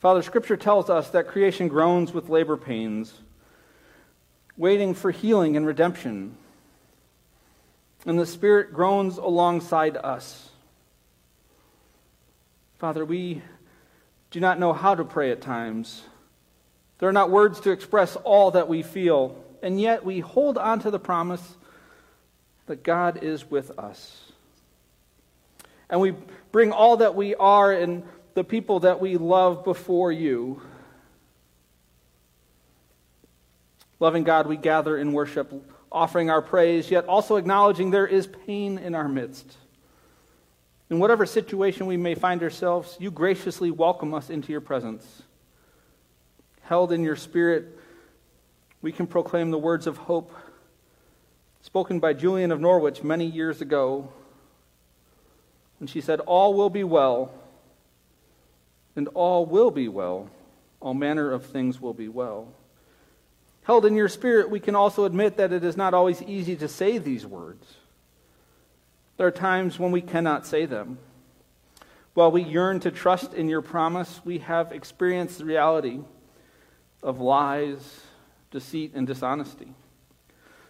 Father, Scripture tells us that creation groans with labor pains, waiting for healing and redemption. And the Spirit groans alongside us. Father, we do not know how to pray at times. There are not words to express all that we feel, and yet we hold on to the promise that God is with us. And we bring all that we are and the people that we love before you. Loving God, we gather in worship, offering our praise, yet also acknowledging there is pain in our midst. In whatever situation we may find ourselves, you graciously welcome us into your presence. Held in your spirit, we can proclaim the words of hope spoken by Julian of Norwich many years ago when she said, All will be well, and all will be well. All manner of things will be well. Held in your spirit, we can also admit that it is not always easy to say these words. There are times when we cannot say them. While we yearn to trust in your promise, we have experienced the reality of lies, deceit, and dishonesty.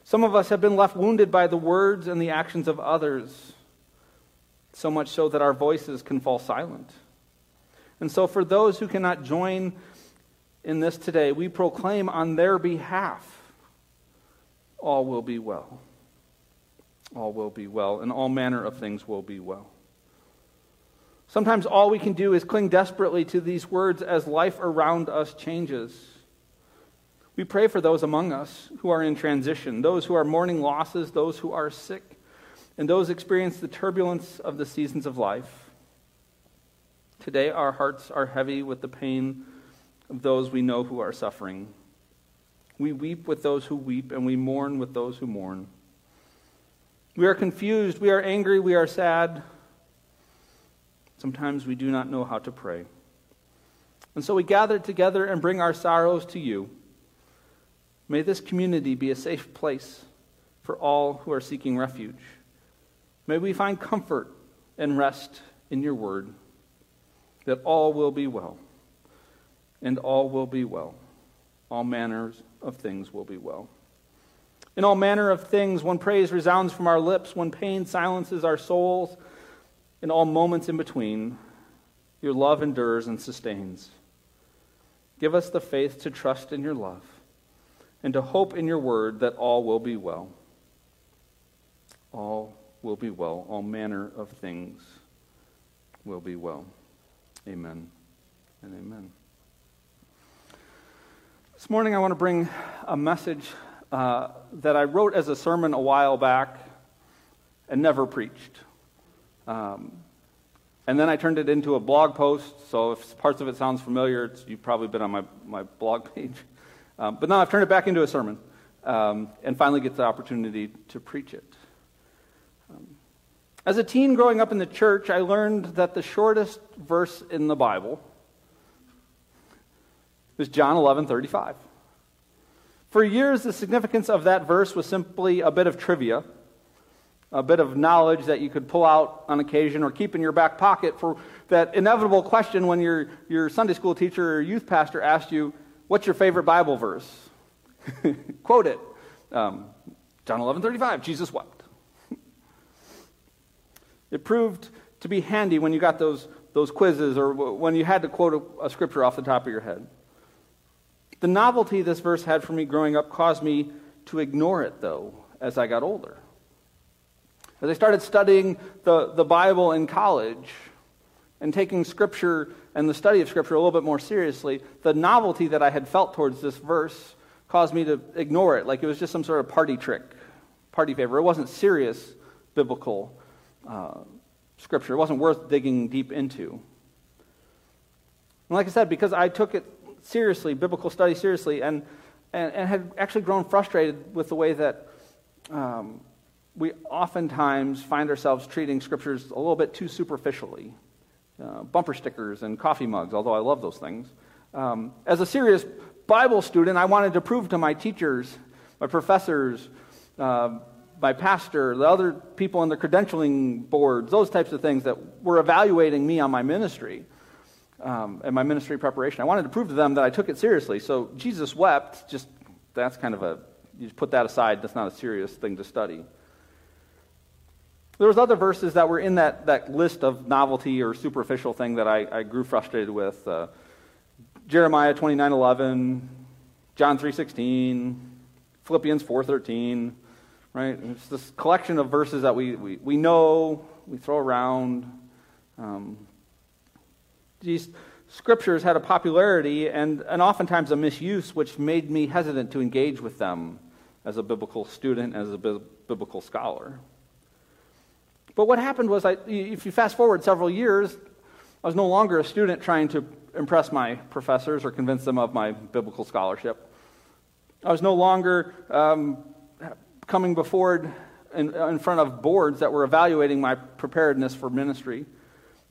Some of us have been left wounded by the words and the actions of others, so much so that our voices can fall silent. And so, for those who cannot join in this today, we proclaim on their behalf all will be well all will be well, and all manner of things will be well. Sometimes all we can do is cling desperately to these words as life around us changes. We pray for those among us who are in transition, those who are mourning losses, those who are sick, and those experience the turbulence of the seasons of life. Today, our hearts are heavy with the pain of those we know who are suffering. We weep with those who weep, and we mourn with those who mourn. We are confused, we are angry, we are sad. Sometimes we do not know how to pray. And so we gather together and bring our sorrows to you. May this community be a safe place for all who are seeking refuge. May we find comfort and rest in your word, that all will be well, and all will be well. All manners of things will be well. In all manner of things, when praise resounds from our lips, when pain silences our souls, in all moments in between, your love endures and sustains. Give us the faith to trust in your love and to hope in your word that all will be well. All will be well. All manner of things will be well. Amen and amen. This morning, I want to bring a message uh, that I wrote as a sermon a while back and never preached. Um, and then I turned it into a blog post, so if parts of it sounds familiar, you've probably been on my, my blog page. Um, but now I've turned it back into a sermon um, and finally get the opportunity to preach it. As a teen growing up in the church, I learned that the shortest verse in the Bible is John 11 35. For years, the significance of that verse was simply a bit of trivia, a bit of knowledge that you could pull out on occasion or keep in your back pocket for that inevitable question when your, your Sunday school teacher or youth pastor asked you, What's your favorite Bible verse? Quote it. Um, John 11 35, Jesus wept. It proved to be handy when you got those, those quizzes or when you had to quote a, a scripture off the top of your head. The novelty this verse had for me growing up caused me to ignore it, though, as I got older. As I started studying the, the Bible in college and taking Scripture and the study of Scripture a little bit more seriously, the novelty that I had felt towards this verse caused me to ignore it like it was just some sort of party trick, party favor. It wasn't serious biblical uh, Scripture, it wasn't worth digging deep into. And like I said, because I took it seriously, biblical study seriously, and, and, and had actually grown frustrated with the way that um, we oftentimes find ourselves treating scriptures a little bit too superficially. Uh, bumper stickers and coffee mugs, although I love those things. Um, as a serious Bible student, I wanted to prove to my teachers, my professors, uh, my pastor, the other people on the credentialing boards, those types of things that were evaluating me on my ministry, um, in my ministry preparation. I wanted to prove to them that I took it seriously. So Jesus wept, just that's kind of a, you just put that aside. That's not a serious thing to study. There was other verses that were in that, that list of novelty or superficial thing that I, I grew frustrated with. Uh, Jeremiah 29:11, John 3:16, Philippians 4:13, right? It's this collection of verses that we, we, we know, we throw around. Um, these scriptures had a popularity and, and oftentimes a misuse, which made me hesitant to engage with them as a biblical student, as a bi- biblical scholar. But what happened was, I, if you fast forward several years, I was no longer a student trying to impress my professors or convince them of my biblical scholarship. I was no longer um, coming before in, in front of boards that were evaluating my preparedness for ministry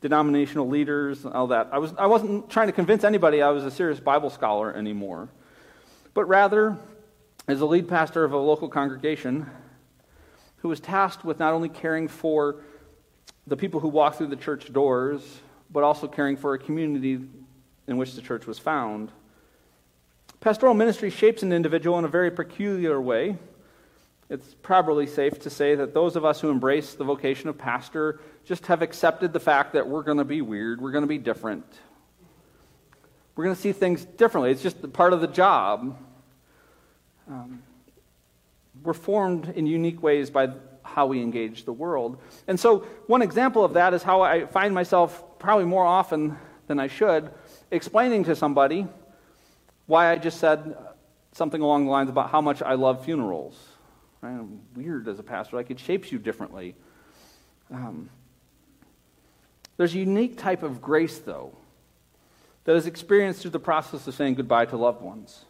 denominational leaders, all that. I, was, I wasn't trying to convince anybody I was a serious Bible scholar anymore, but rather, as a lead pastor of a local congregation who was tasked with not only caring for the people who walk through the church doors, but also caring for a community in which the church was found. Pastoral ministry shapes an individual in a very peculiar way. It's probably safe to say that those of us who embrace the vocation of pastor just have accepted the fact that we're going to be weird, we're going to be different. We're going to see things differently. It's just part of the job. Um, we're formed in unique ways by how we engage the world. And so, one example of that is how I find myself, probably more often than I should, explaining to somebody why I just said something along the lines about how much I love funerals. I'm weird as a pastor. Like it shapes you differently. Um, there's a unique type of grace, though, that is experienced through the process of saying goodbye to loved ones.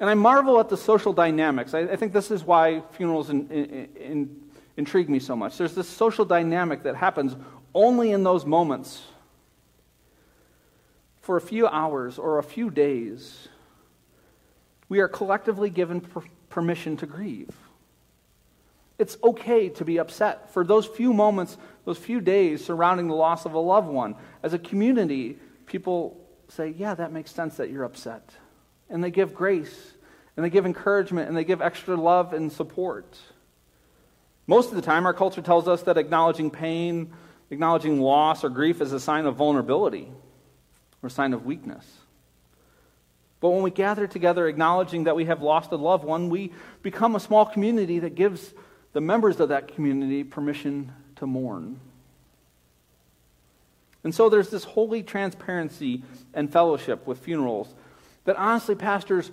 And I marvel at the social dynamics. I, I think this is why funerals in, in, in, intrigue me so much. There's this social dynamic that happens only in those moments for a few hours or a few days. We are collectively given per- permission to grieve. It's okay to be upset for those few moments, those few days surrounding the loss of a loved one. As a community, people say, Yeah, that makes sense that you're upset. And they give grace, and they give encouragement, and they give extra love and support. Most of the time, our culture tells us that acknowledging pain, acknowledging loss or grief is a sign of vulnerability or a sign of weakness. But when we gather together acknowledging that we have lost a loved one, we become a small community that gives the members of that community permission to mourn. And so there's this holy transparency and fellowship with funerals that honestly, pastors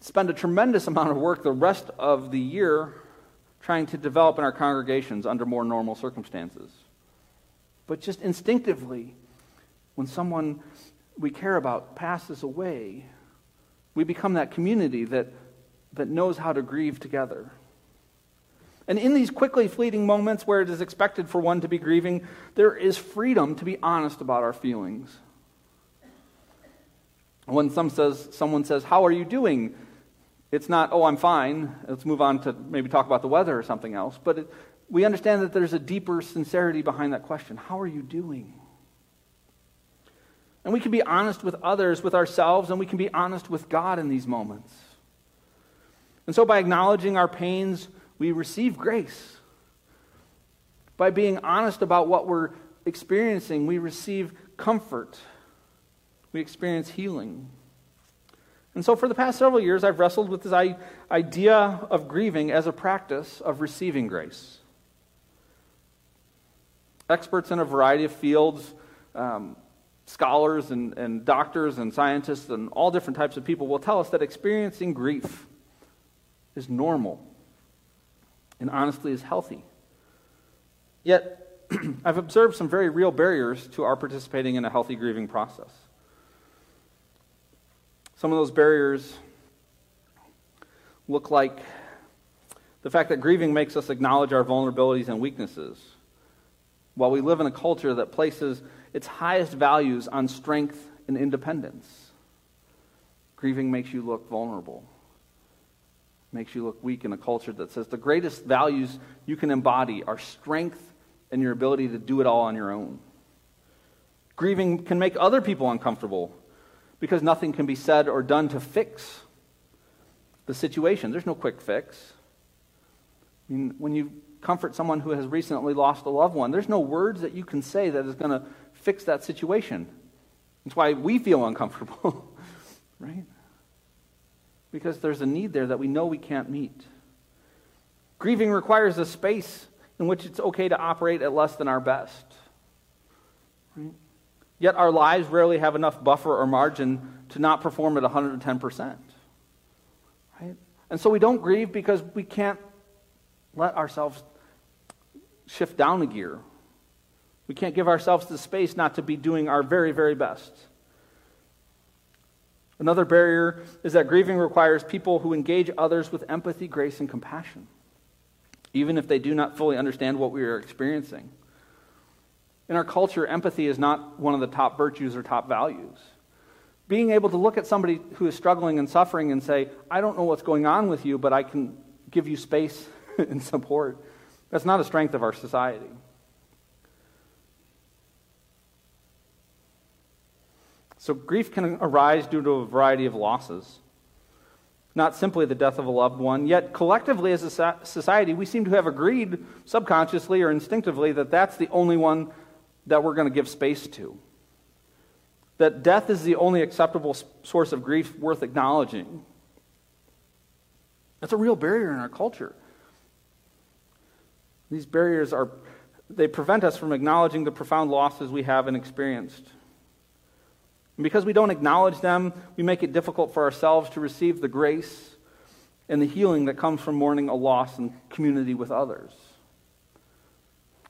spend a tremendous amount of work the rest of the year trying to develop in our congregations under more normal circumstances. But just instinctively, when someone we care about passes away, we become that community that, that knows how to grieve together. And in these quickly fleeting moments where it is expected for one to be grieving, there is freedom to be honest about our feelings. When some says, someone says, How are you doing? It's not, Oh, I'm fine. Let's move on to maybe talk about the weather or something else. But it, we understand that there's a deeper sincerity behind that question How are you doing? And we can be honest with others, with ourselves, and we can be honest with God in these moments. And so, by acknowledging our pains, we receive grace. By being honest about what we're experiencing, we receive comfort. We experience healing. And so, for the past several years, I've wrestled with this idea of grieving as a practice of receiving grace. Experts in a variety of fields, um, scholars and, and doctors and scientists and all different types of people will tell us that experiencing grief is normal and honestly is healthy. Yet, I've observed some very real barriers to our participating in a healthy grieving process. Some of those barriers look like the fact that grieving makes us acknowledge our vulnerabilities and weaknesses. While we live in a culture that places its highest values on strength and independence, grieving makes you look vulnerable makes you look weak in a culture that says the greatest values you can embody are strength and your ability to do it all on your own. Grieving can make other people uncomfortable because nothing can be said or done to fix the situation. There's no quick fix. I mean, when you comfort someone who has recently lost a loved one, there's no words that you can say that is going to fix that situation. That's why we feel uncomfortable, right? Because there's a need there that we know we can't meet. Grieving requires a space in which it's okay to operate at less than our best. Right? Yet our lives rarely have enough buffer or margin to not perform at 110%. Right? And so we don't grieve because we can't let ourselves shift down a gear. We can't give ourselves the space not to be doing our very, very best. Another barrier is that grieving requires people who engage others with empathy, grace, and compassion, even if they do not fully understand what we are experiencing. In our culture, empathy is not one of the top virtues or top values. Being able to look at somebody who is struggling and suffering and say, I don't know what's going on with you, but I can give you space and support, that's not a strength of our society. So, grief can arise due to a variety of losses, not simply the death of a loved one. Yet, collectively as a society, we seem to have agreed subconsciously or instinctively that that's the only one that we're going to give space to. That death is the only acceptable source of grief worth acknowledging. That's a real barrier in our culture. These barriers are, they prevent us from acknowledging the profound losses we have and experienced. And because we don't acknowledge them, we make it difficult for ourselves to receive the grace and the healing that comes from mourning a loss in community with others.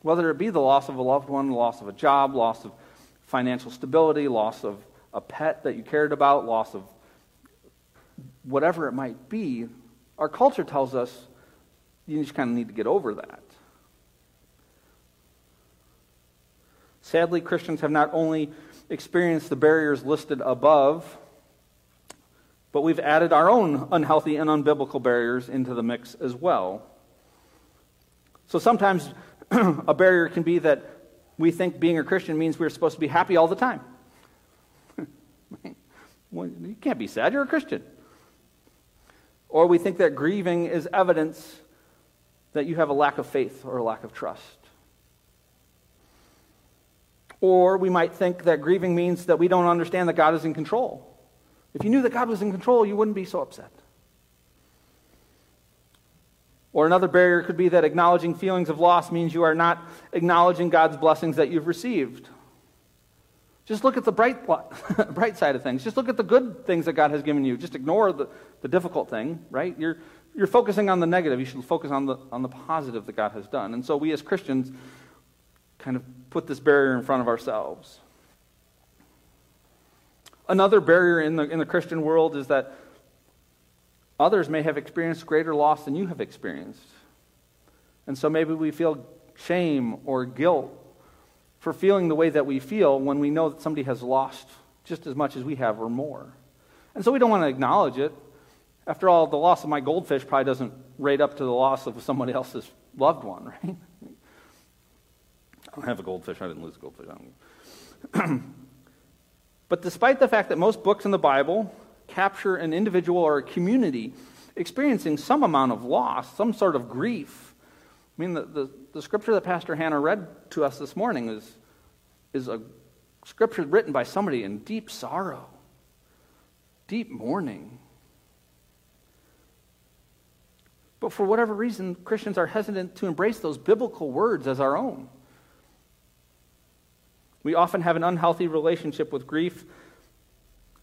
Whether it be the loss of a loved one, loss of a job, loss of financial stability, loss of a pet that you cared about, loss of whatever it might be, our culture tells us you just kind of need to get over that. Sadly, Christians have not only experienced the barriers listed above, but we've added our own unhealthy and unbiblical barriers into the mix as well. So sometimes a barrier can be that we think being a Christian means we're supposed to be happy all the time. you can't be sad, you're a Christian. Or we think that grieving is evidence that you have a lack of faith or a lack of trust. Or we might think that grieving means that we don't understand that God is in control. If you knew that God was in control, you wouldn't be so upset. Or another barrier could be that acknowledging feelings of loss means you are not acknowledging God's blessings that you've received. Just look at the bright, bright side of things. Just look at the good things that God has given you. Just ignore the, the difficult thing, right? You're, you're focusing on the negative. You should focus on the, on the positive that God has done. And so we as Christians kind of put this barrier in front of ourselves. Another barrier in the, in the Christian world is that others may have experienced greater loss than you have experienced. And so maybe we feel shame or guilt for feeling the way that we feel when we know that somebody has lost just as much as we have or more. And so we don't want to acknowledge it. After all, the loss of my goldfish probably doesn't rate up to the loss of somebody else's loved one, right? I don't have a goldfish. I didn't lose a goldfish. but despite the fact that most books in the Bible capture an individual or a community experiencing some amount of loss, some sort of grief, I mean, the, the, the scripture that Pastor Hannah read to us this morning is, is a scripture written by somebody in deep sorrow, deep mourning. But for whatever reason, Christians are hesitant to embrace those biblical words as our own. We often have an unhealthy relationship with grief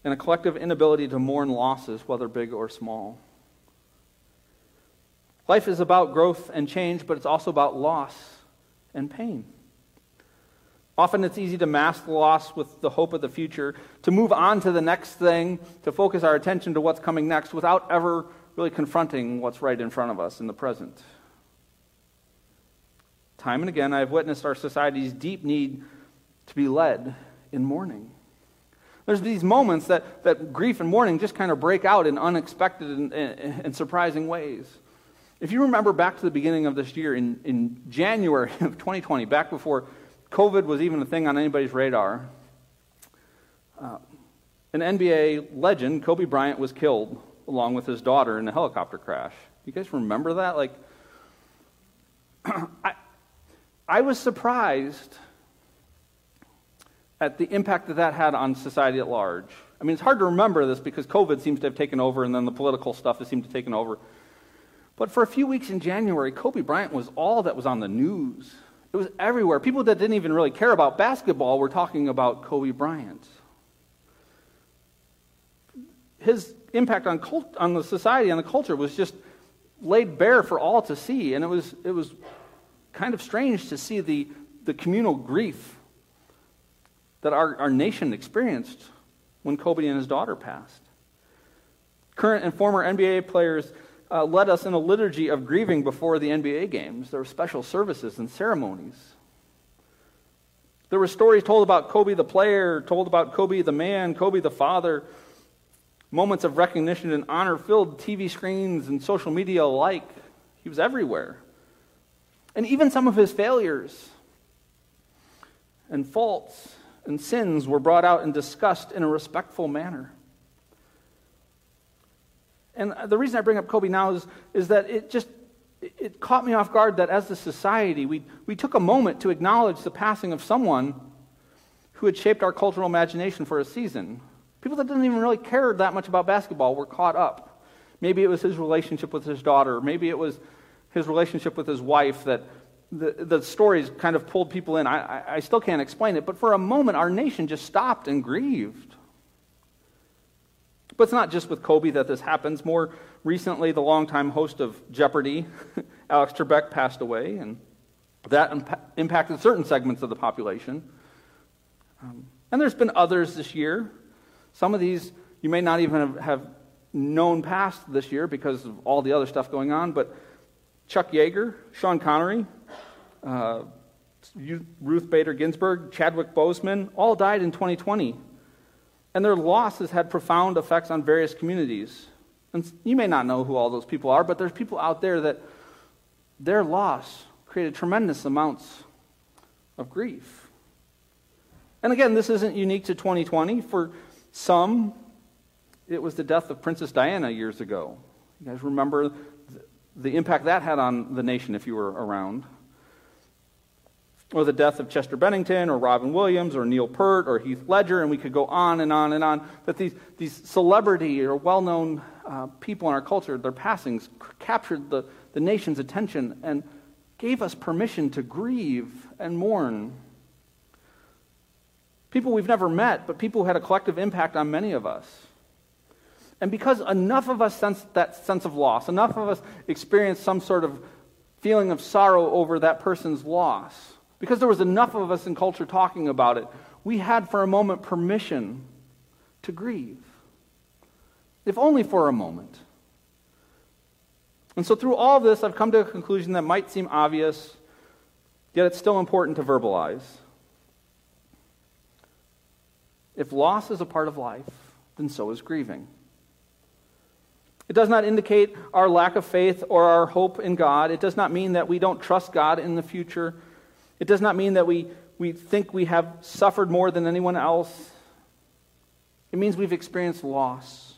and a collective inability to mourn losses, whether big or small. Life is about growth and change, but it's also about loss and pain. Often it's easy to mask the loss with the hope of the future, to move on to the next thing, to focus our attention to what's coming next without ever really confronting what's right in front of us in the present. Time and again, I've witnessed our society's deep need to be led in mourning. There's these moments that, that grief and mourning just kind of break out in unexpected and, and, and surprising ways. If you remember back to the beginning of this year, in, in January of 2020, back before COVID was even a thing on anybody's radar, uh, an NBA legend, Kobe Bryant, was killed along with his daughter in a helicopter crash. You guys remember that? Like, I, I was surprised at the impact that that had on society at large. I mean, it's hard to remember this because COVID seems to have taken over and then the political stuff has seemed to have taken over. But for a few weeks in January, Kobe Bryant was all that was on the news. It was everywhere. People that didn't even really care about basketball were talking about Kobe Bryant. His impact on, cult, on the society and the culture was just laid bare for all to see. And it was, it was kind of strange to see the, the communal grief that our, our nation experienced when Kobe and his daughter passed. Current and former NBA players uh, led us in a liturgy of grieving before the NBA games. There were special services and ceremonies. There were stories told about Kobe the player, told about Kobe the man, Kobe the father, moments of recognition and honor filled TV screens and social media alike. He was everywhere. And even some of his failures and faults and sins were brought out and discussed in a respectful manner. And the reason I bring up Kobe now is, is that it just it caught me off guard that as a society, we, we took a moment to acknowledge the passing of someone who had shaped our cultural imagination for a season. People that didn't even really care that much about basketball were caught up. Maybe it was his relationship with his daughter. Maybe it was his relationship with his wife that the, the stories kind of pulled people in. I, I, still can't explain it, but for a moment, our nation just stopped and grieved. But it's not just with Kobe that this happens. More recently, the longtime host of Jeopardy, Alex Trebek, passed away, and that imp- impacted certain segments of the population. Um, and there's been others this year. Some of these you may not even have, have known past this year because of all the other stuff going on, but Chuck Yeager, Sean Connery, uh, Ruth Bader Ginsburg, Chadwick Boseman, all died in 2020. And their losses had profound effects on various communities. And you may not know who all those people are, but there's people out there that their loss created tremendous amounts of grief. And again, this isn't unique to 2020. For some, it was the death of Princess Diana years ago. You guys remember the impact that had on the nation if you were around or the death of Chester Bennington, or Robin Williams, or Neil Peart, or Heath Ledger, and we could go on and on and on. That these, these celebrity or well known uh, people in our culture, their passings captured the, the nation's attention and gave us permission to grieve and mourn. People we've never met, but people who had a collective impact on many of us. And because enough of us sense that sense of loss, enough of us experience some sort of feeling of sorrow over that person's loss, because there was enough of us in culture talking about it, we had for a moment permission to grieve, if only for a moment. And so, through all this, I've come to a conclusion that might seem obvious, yet it's still important to verbalize. If loss is a part of life, then so is grieving. It does not indicate our lack of faith or our hope in God. It does not mean that we don't trust God in the future it does not mean that we, we think we have suffered more than anyone else. It means we've experienced loss.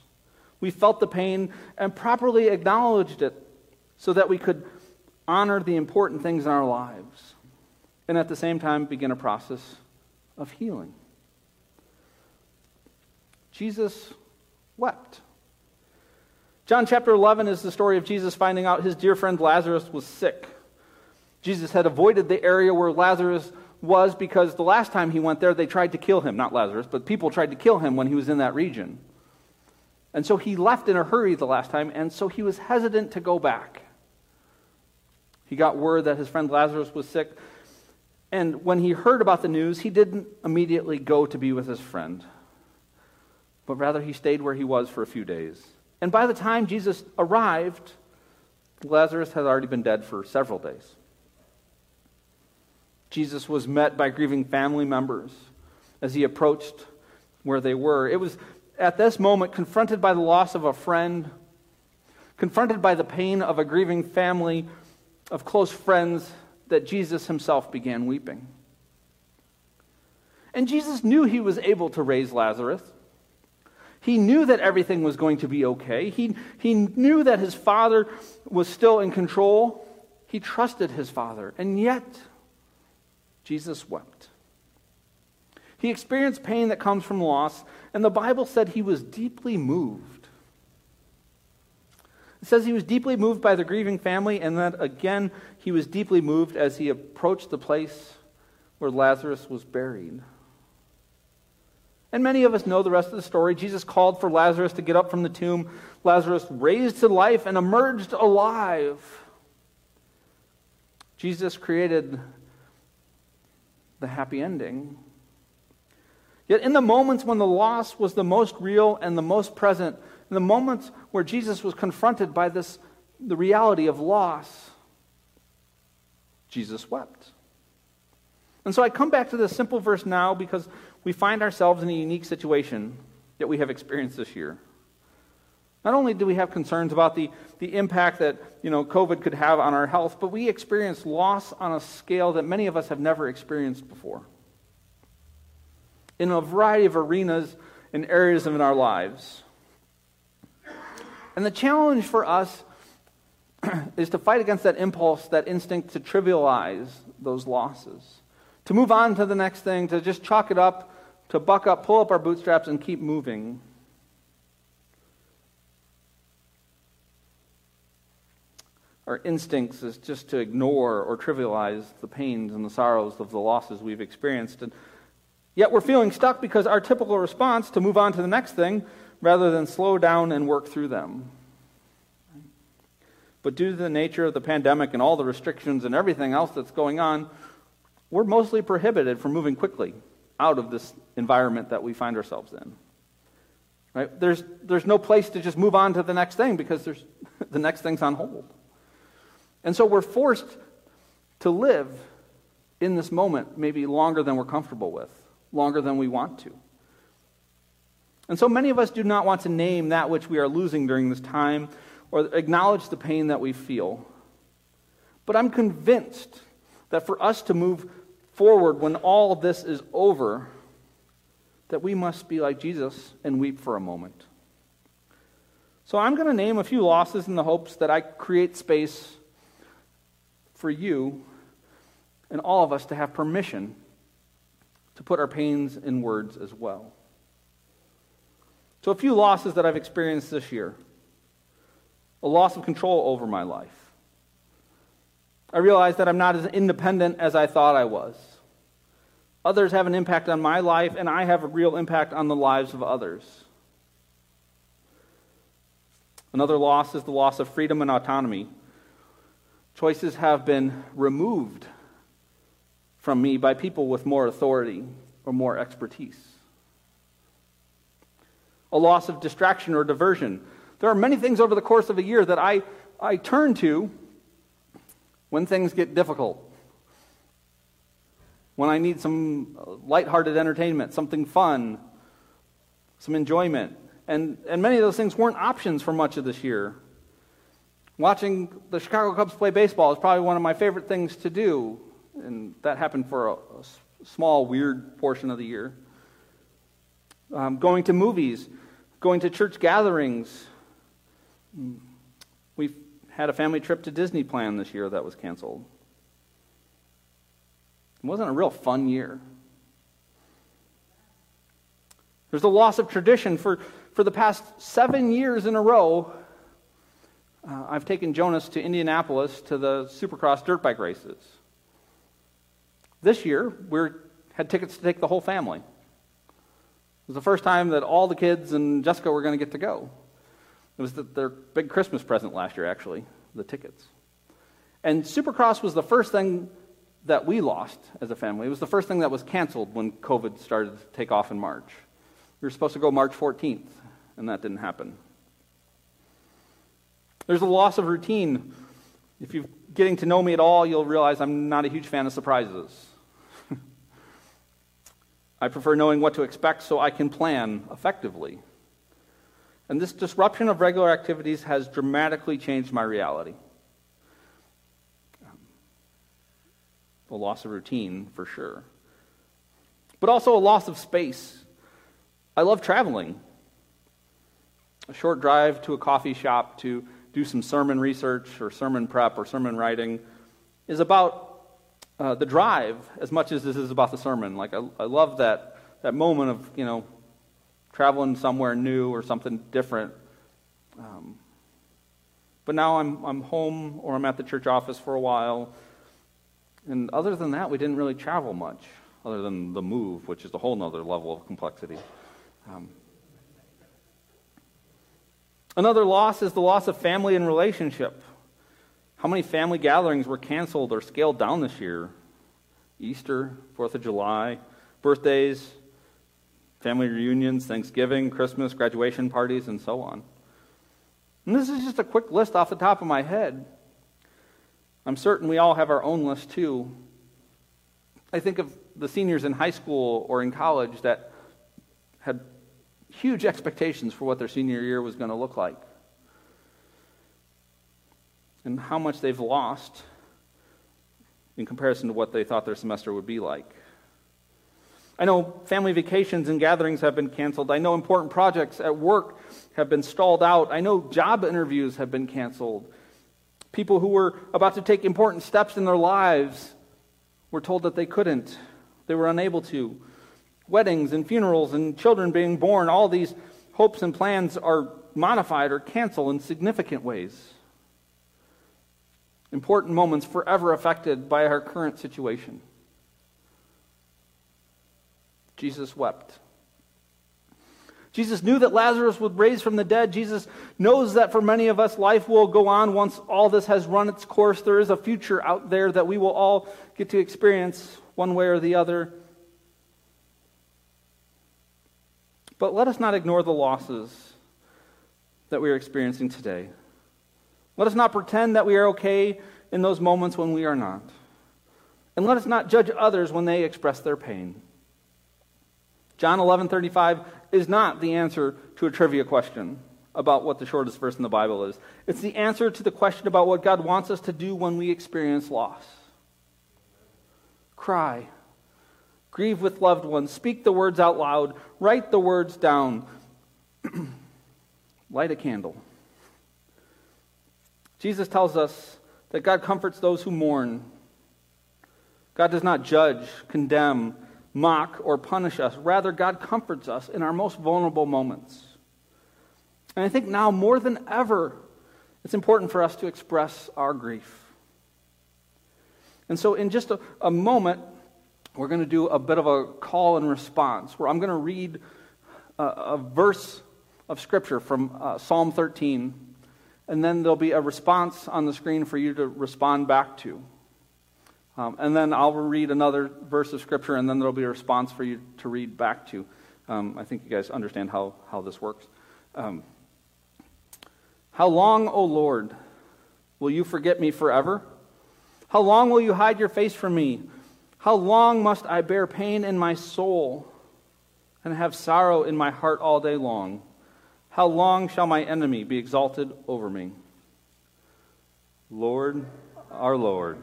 We felt the pain and properly acknowledged it so that we could honor the important things in our lives and at the same time begin a process of healing. Jesus wept. John chapter 11 is the story of Jesus finding out his dear friend Lazarus was sick. Jesus had avoided the area where Lazarus was because the last time he went there, they tried to kill him. Not Lazarus, but people tried to kill him when he was in that region. And so he left in a hurry the last time, and so he was hesitant to go back. He got word that his friend Lazarus was sick, and when he heard about the news, he didn't immediately go to be with his friend, but rather he stayed where he was for a few days. And by the time Jesus arrived, Lazarus had already been dead for several days. Jesus was met by grieving family members as he approached where they were. It was at this moment, confronted by the loss of a friend, confronted by the pain of a grieving family of close friends, that Jesus himself began weeping. And Jesus knew he was able to raise Lazarus. He knew that everything was going to be okay. He, he knew that his father was still in control. He trusted his father. And yet, Jesus wept. He experienced pain that comes from loss, and the Bible said he was deeply moved. It says he was deeply moved by the grieving family, and that again, he was deeply moved as he approached the place where Lazarus was buried. And many of us know the rest of the story. Jesus called for Lazarus to get up from the tomb. Lazarus raised to life and emerged alive. Jesus created the happy ending. Yet, in the moments when the loss was the most real and the most present, in the moments where Jesus was confronted by this, the reality of loss, Jesus wept. And so I come back to this simple verse now because we find ourselves in a unique situation that we have experienced this year. Not only do we have concerns about the, the impact that you know, COVID could have on our health, but we experience loss on a scale that many of us have never experienced before. In a variety of arenas and areas in our lives. And the challenge for us is to fight against that impulse, that instinct to trivialize those losses to move on to the next thing, to just chalk it up, to buck up, pull up our bootstraps, and keep moving. Our instincts is just to ignore or trivialize the pains and the sorrows of the losses we've experienced. And yet we're feeling stuck because our typical response to move on to the next thing rather than slow down and work through them. But due to the nature of the pandemic and all the restrictions and everything else that's going on, we're mostly prohibited from moving quickly out of this environment that we find ourselves in. Right? There's, there's no place to just move on to the next thing because there's, the next thing's on hold. And so we're forced to live in this moment maybe longer than we're comfortable with, longer than we want to. And so many of us do not want to name that which we are losing during this time or acknowledge the pain that we feel. But I'm convinced that for us to move forward when all this is over, that we must be like Jesus and weep for a moment. So I'm going to name a few losses in the hopes that I create space for you and all of us to have permission to put our pains in words as well. So, a few losses that I've experienced this year a loss of control over my life. I realize that I'm not as independent as I thought I was. Others have an impact on my life, and I have a real impact on the lives of others. Another loss is the loss of freedom and autonomy. Choices have been removed from me by people with more authority or more expertise. A loss of distraction or diversion. There are many things over the course of a year that I, I turn to when things get difficult when I need some lighthearted entertainment, something fun, some enjoyment. And, and many of those things weren't options for much of this year. Watching the Chicago Cubs play baseball is probably one of my favorite things to do, and that happened for a, a small, weird portion of the year. Um, going to movies, going to church gatherings. We've had a family trip to Disney planned this year that was canceled. It wasn't a real fun year. There's a loss of tradition. For, for the past seven years in a row, uh, I've taken Jonas to Indianapolis to the Supercross dirt bike races. This year, we had tickets to take the whole family. It was the first time that all the kids and Jessica were going to get to go. It was the, their big Christmas present last year, actually, the tickets. And Supercross was the first thing that we lost as a family. It was the first thing that was canceled when COVID started to take off in March. We were supposed to go March 14th, and that didn't happen. There's a loss of routine. If you're getting to know me at all, you'll realize I'm not a huge fan of surprises. I prefer knowing what to expect so I can plan effectively. And this disruption of regular activities has dramatically changed my reality. The loss of routine for sure. but also a loss of space. I love traveling. A short drive to a coffee shop to do some sermon research or sermon prep or sermon writing is about uh, the drive as much as this is about the sermon. Like, I, I love that, that moment of, you know, traveling somewhere new or something different. Um, but now I'm, I'm home or I'm at the church office for a while. And other than that, we didn't really travel much, other than the move, which is a whole other level of complexity. Um, another loss is the loss of family and relationship. How many family gatherings were canceled or scaled down this year? Easter, Fourth of July, birthdays, family reunions, Thanksgiving, Christmas, graduation parties, and so on. And this is just a quick list off the top of my head. I'm certain we all have our own list too. I think of the seniors in high school or in college that had huge expectations for what their senior year was going to look like and how much they've lost in comparison to what they thought their semester would be like. I know family vacations and gatherings have been canceled. I know important projects at work have been stalled out. I know job interviews have been canceled. People who were about to take important steps in their lives were told that they couldn't, they were unable to weddings and funerals and children being born, all these hopes and plans are modified or canceled in significant ways. Important moments forever affected by our current situation. Jesus wept. Jesus knew that Lazarus would raise from the dead. Jesus knows that for many of us, life will go on once all this has run its course. There is a future out there that we will all get to experience one way or the other. But let us not ignore the losses that we are experiencing today. Let us not pretend that we are okay in those moments when we are not. And let us not judge others when they express their pain. John 11:35 is not the answer to a trivia question about what the shortest verse in the Bible is. It's the answer to the question about what God wants us to do when we experience loss. Cry Grieve with loved ones. Speak the words out loud. Write the words down. Light a candle. Jesus tells us that God comforts those who mourn. God does not judge, condemn, mock, or punish us. Rather, God comforts us in our most vulnerable moments. And I think now more than ever, it's important for us to express our grief. And so, in just a, a moment, we're going to do a bit of a call and response where I'm going to read a, a verse of Scripture from uh, Psalm 13, and then there'll be a response on the screen for you to respond back to. Um, and then I'll read another verse of Scripture, and then there'll be a response for you to read back to. Um, I think you guys understand how, how this works. Um, how long, O Lord, will you forget me forever? How long will you hide your face from me? How long must I bear pain in my soul and have sorrow in my heart all day long? How long shall my enemy be exalted over me? Lord, our Lord,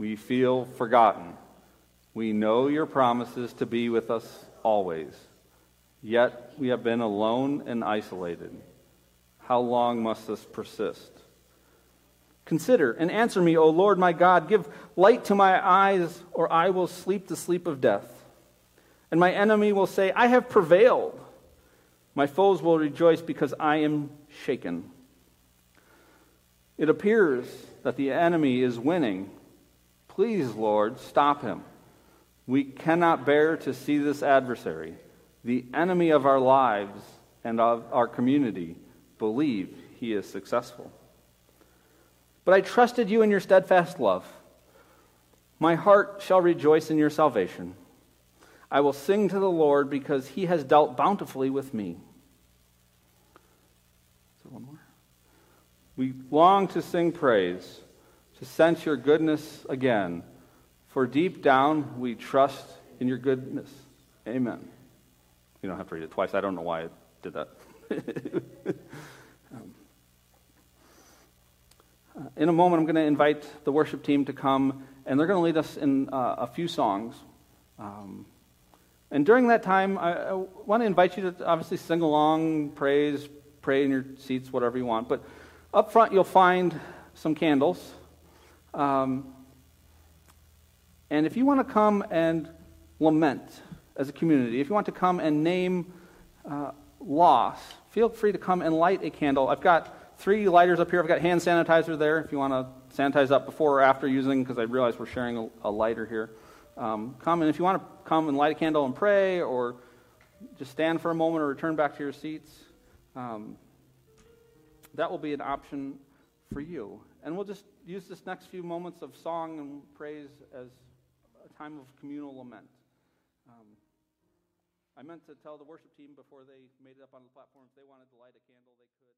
we feel forgotten. We know your promises to be with us always. Yet we have been alone and isolated. How long must this persist? Consider and answer me, O Lord my God. Give light to my eyes, or I will sleep the sleep of death. And my enemy will say, I have prevailed. My foes will rejoice because I am shaken. It appears that the enemy is winning. Please, Lord, stop him. We cannot bear to see this adversary, the enemy of our lives and of our community, believe he is successful. But I trusted you in your steadfast love. My heart shall rejoice in your salvation. I will sing to the Lord because he has dealt bountifully with me. Is there one more. We long to sing praise, to sense your goodness again, for deep down we trust in your goodness. Amen. You don't have to read it twice. I don't know why I did that. um, in a moment, I'm going to invite the worship team to come, and they're going to lead us in uh, a few songs. Um, And during that time, I, I want to invite you to obviously sing along, praise, pray in your seats, whatever you want. But up front, you'll find some candles. Um, and if you want to come and lament as a community, if you want to come and name uh, loss, feel free to come and light a candle. I've got three lighters up here. I've got hand sanitizer there if you want to sanitize up before or after using, because I realize we're sharing a, a lighter here. Um, come, and if you want to come and light a candle and pray, or just stand for a moment or return back to your seats, um, that will be an option for you. And we'll just use this next few moments of song and praise as a time of communal lament. Um, I meant to tell the worship team before they made it up on the platform if they wanted to light a candle, they could.